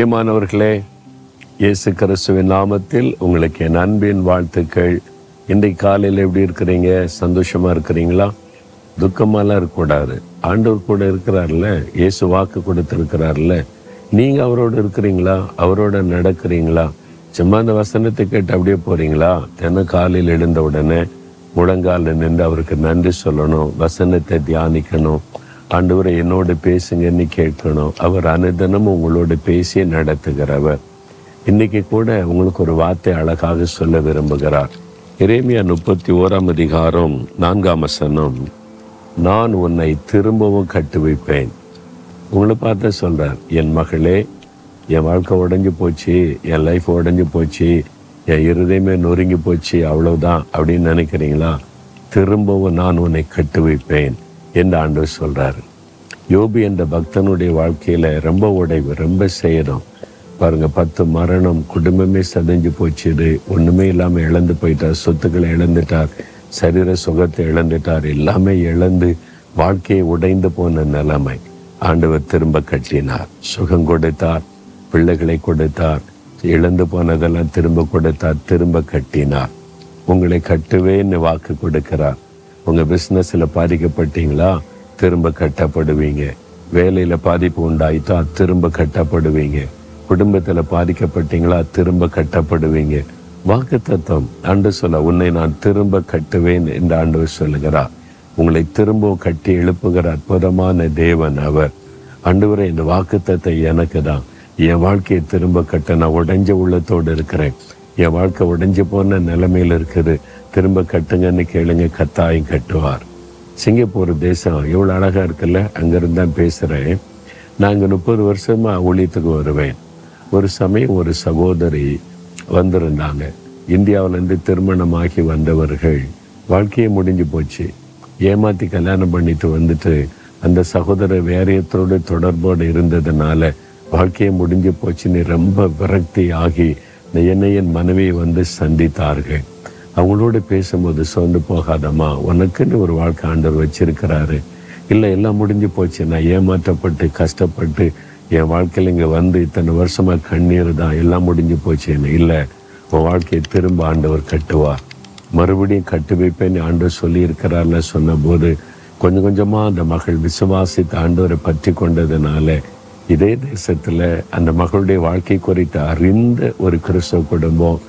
பிரியமானவர்களே இயேசு கிறிஸ்துவின் நாமத்தில் உங்களுக்கு என் அன்பின் வாழ்த்துக்கள். இன்றைக்கு காலையில் எப்படி இருக்கிறீங்க? சந்தோஷமா இருக்கிறீங்களா? துக்கமாலாம் இருக்கக்கூடாது. ஆண்டவர் கூட இருக்கிறார்ல இயேசு வாக்கு கொடுத்துருக்கிறார்ல. நீங்க அவரோட இருக்கிறீங்களா? அவரோட நடக்கிறீங்களா? சும்மா அந்த வசனத்தை கேட்டு அப்படியே போறீங்களா? தினம் காலையில் எழுந்த உடனே முழங்காலில் நின்று அவருக்கு நன்றி சொல்லணும் வசனத்தை தியானிக்கணும். ஆண்டவரை என்னோட பேசுங்கன்னு கேட்கணும். அவர் அனுதினமும் உங்களோட பேசி நடத்துகிறவர். இன்னைக்கு கூட உங்களுக்கு ஒரு வார்த்தை அழகாக சொல்ல விரும்புகிறார். இறைமையா முப்பத்தி ஓராம் அதிகாரம் நான்காம் வசனம். நான் உன்னை திரும்பவும் கட்டு வைப்பேன் உங்களை பார்த்து சொல்கிறார் என் மகளே என் வாழ்க்கை உடஞ்சி போச்சு என் லைஃப் உடஞ்சி போச்சு என் இருதயமே நொறுங்கி போச்சு அவ்வளவுதான். அப்படின்னு நினைக்கிறீங்களா? திரும்பவும் நான் உன்னை கட்டு வைப்பேன் என்று ஆண்டவர் சொல்கிறாரு யோபு என்ற பக்தனுடைய வாழ்க்கையில் ரொம்ப உடைவு ரொம்ப சேதம். பாருங்க பத்து மரணம் குடும்பமே சதைஞ்சு போச்சுது ஒன்றுமே இல்லாமல் இழந்து போயிட்டார் சொத்துக்களை இழந்துட்டார் சரீர சுகத்தை இழந்துட்டார் எல்லாமே இழந்து வாழ்க்கையை உடைந்து போன நிலைமை. ஆண்டவர் திரும்ப கட்டினார். சுகம் கொடுத்தார் பிள்ளைகளை கொடுத்தார் இழந்து போனதெல்லாம் திரும்ப கொடுத்தார் திரும்ப கட்டினார். உங்களை கட்டுவேன்னு வாக்கு கொடுக்கிறார். உங்கள் பிஸ்னஸில் பாதிக்கப்பட்டீங்களா? திரும்ப கட்டப்படுவீங்க. வேலையில் பாதிப்பு உண்டாயிட்டா திரும்ப கட்டப்படுவீங்க. குடும்பத்தில் பாதிக்கப்பட்டீங்களா? திரும்ப கட்டப்படுவீங்க. வாக்கு தத்துவம் ஆண்டு சொல்ல உன்னை நான் திரும்ப கட்டுவேன் என்று ஆண்டவர் சொல்லுகிறார். உங்களை திரும்ப கட்டி எழுப்புகிற அற்புதமான தேவன் அவர். ஆண்டவரே இந்த வாக்குத்தத்தை எனக்கு தான். என் வாழ்க்கையை திரும்ப கட்ட நான் உடைஞ்ச உள்ளத்தோடு இருக்கிறேன். என் வாழ்க்கை உடைஞ்சு போன நிலைமையில் இருக்குது. திரும்ப கட்டுங்கன்னு கேளுங்க கத்தாயும் கட்டுவார். சிங்கப்பூர் தேசம் எவ்வளோ அழகாக இருக்குல்ல? அங்கேருந்து தான் பேசுகிறேன் நாங்கள் முப்பது வருஷமாக ஊழியத்துக்கு வருவேன். ஒரு சமயம் ஒரு சகோதரி வந்திருந்தாங்க. இந்தியாவிலேருந்து திருமணமாகி வந்தவர்கள். வாழ்க்கையே முடிஞ்சு போச்சு. ஏமாத்தி கல்யாணம் பண்ணிட்டு வந்துட்டு அந்த சகோதரர் வேறையத்தோடு தொடர்போடு இருந்ததுனால வாழ்க்கையை முடிஞ்சு போச்சுன்னு ரொம்ப விரக்தி ஆகி இந்த என்னையின் மனைவியை வந்து சந்தித்தார்கள். அவங்களோட பேசும்போது சோர்ந்து போகாதம்மா. உனக்குன்னு ஒரு வாழ்க்கை ஆண்டவர் வச்சிருக்கிறாரு. இல்லை எல்லாம் முடிஞ்சு போச்சு. நான் ஏமாற்றப்பட்டு கஷ்டப்பட்டு என் வாழ்க்கையில் இங்கே வந்து இத்தனை வருஷமாக கண்ணீர் தான் எல்லாம் முடிஞ்சு போச்சேன்னு இல்லை உன் வாழ்க்கையை திரும்ப ஆண்டவர் கட்டுவா. மறுபடியும் கட்டு வைப்பேன்னு ஆண்டவர் சொல்லியிருக்கிறார்ல சொன்னபோது கொஞ்சம் கொஞ்சமாக அந்த மகள் விசுவாசித்து ஆண்டவரை பற்றி கொண்டதுனால இதே தேசத்தில் அந்த மகளுடைய வாழ்க்கை குறித்து அறிந்த ஒரு கிறிஸ்தவ குடும்பம்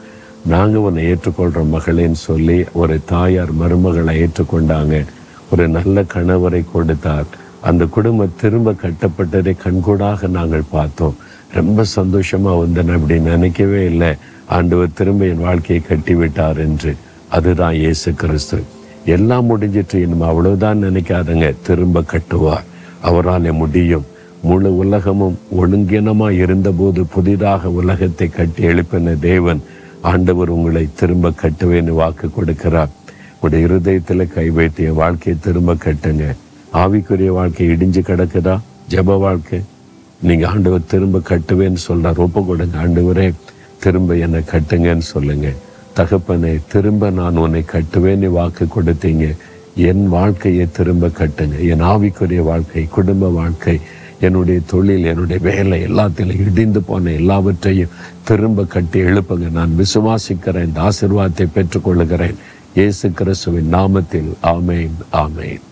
நாங்கள் உன்னை ஏற்றுக்கொள்கிற மகளேன்னு சொல்லி ஒரு தாயார் மருமகளை ஏற்றுக்கொண்டாங்க. ஒரு நல்ல கணவரை கொடுத்தார். அந்த குடும்பம் திரும்ப கட்டப்பட்டதை கண்கூடாக நாங்கள் பார்த்தோம். ரொம்ப சந்தோஷமாக வந்தேன் அப்படி நினைக்கவே இல்லை. ஆண்டவர் திரும்ப என் வாழ்க்கையை கட்டிவிட்டார் என்று. அதுதான் இயேசு கிறிஸ்து. எல்லாம் முடிஞ்சிட்டு இனிமே அவ்வளவுதான் நினைக்காதங்க. திரும்ப கட்டுவார். அவரால் முடியும். முழு உலகமும் ஒழுங்கினமா இருந்தபோது புதிதாக உலகத்தை கட்டி எழுப்பின தேவன் ஆண்டவர் உங்களை திரும்ப கட்டுவேன்னு வாக்கு கொடுக்கிறார். உடைய இருதயத்தில் கை வைத்து என் வாழ்க்கையை திரும்ப கட்டுங்க. ஆவிக்குரிய வாழ்க்கை இடிஞ்சு கிடக்குதா? ஜெப வாழ்க்கை. நீங்கள் ஆண்டவர் திரும்ப கட்டுவேன்னு சொல்கிறார் ஒப்பு கொடுங்க ஆண்டவரே. திரும்ப என்னை கட்டுங்கன்னு சொல்லுங்க. தகப்பனை திரும்ப நான் உன்னை கட்டுவேன்னு வாக்கு கொடுத்தீங்க. என் வாழ்க்கையை திரும்ப கட்டுங்க. என் ஆவிக்குரிய வாழ்க்கை குடும்ப வாழ்க்கை என்னுடைய தொழில் என்னுடைய வேலை எல்லாத்திலும் இடிந்து போன எல்லாவற்றையும் திரும்ப கட்டி எழுப்புங்க. நான் விசுவாசிக்கிறேன் இந்த ஆசிர்வாதத்தை பெற்றுக்கொள்ளுகிறேன். இயேசு கிறிஸ்துவின் நாமத்தில் ஆமேன் ஆமேன்.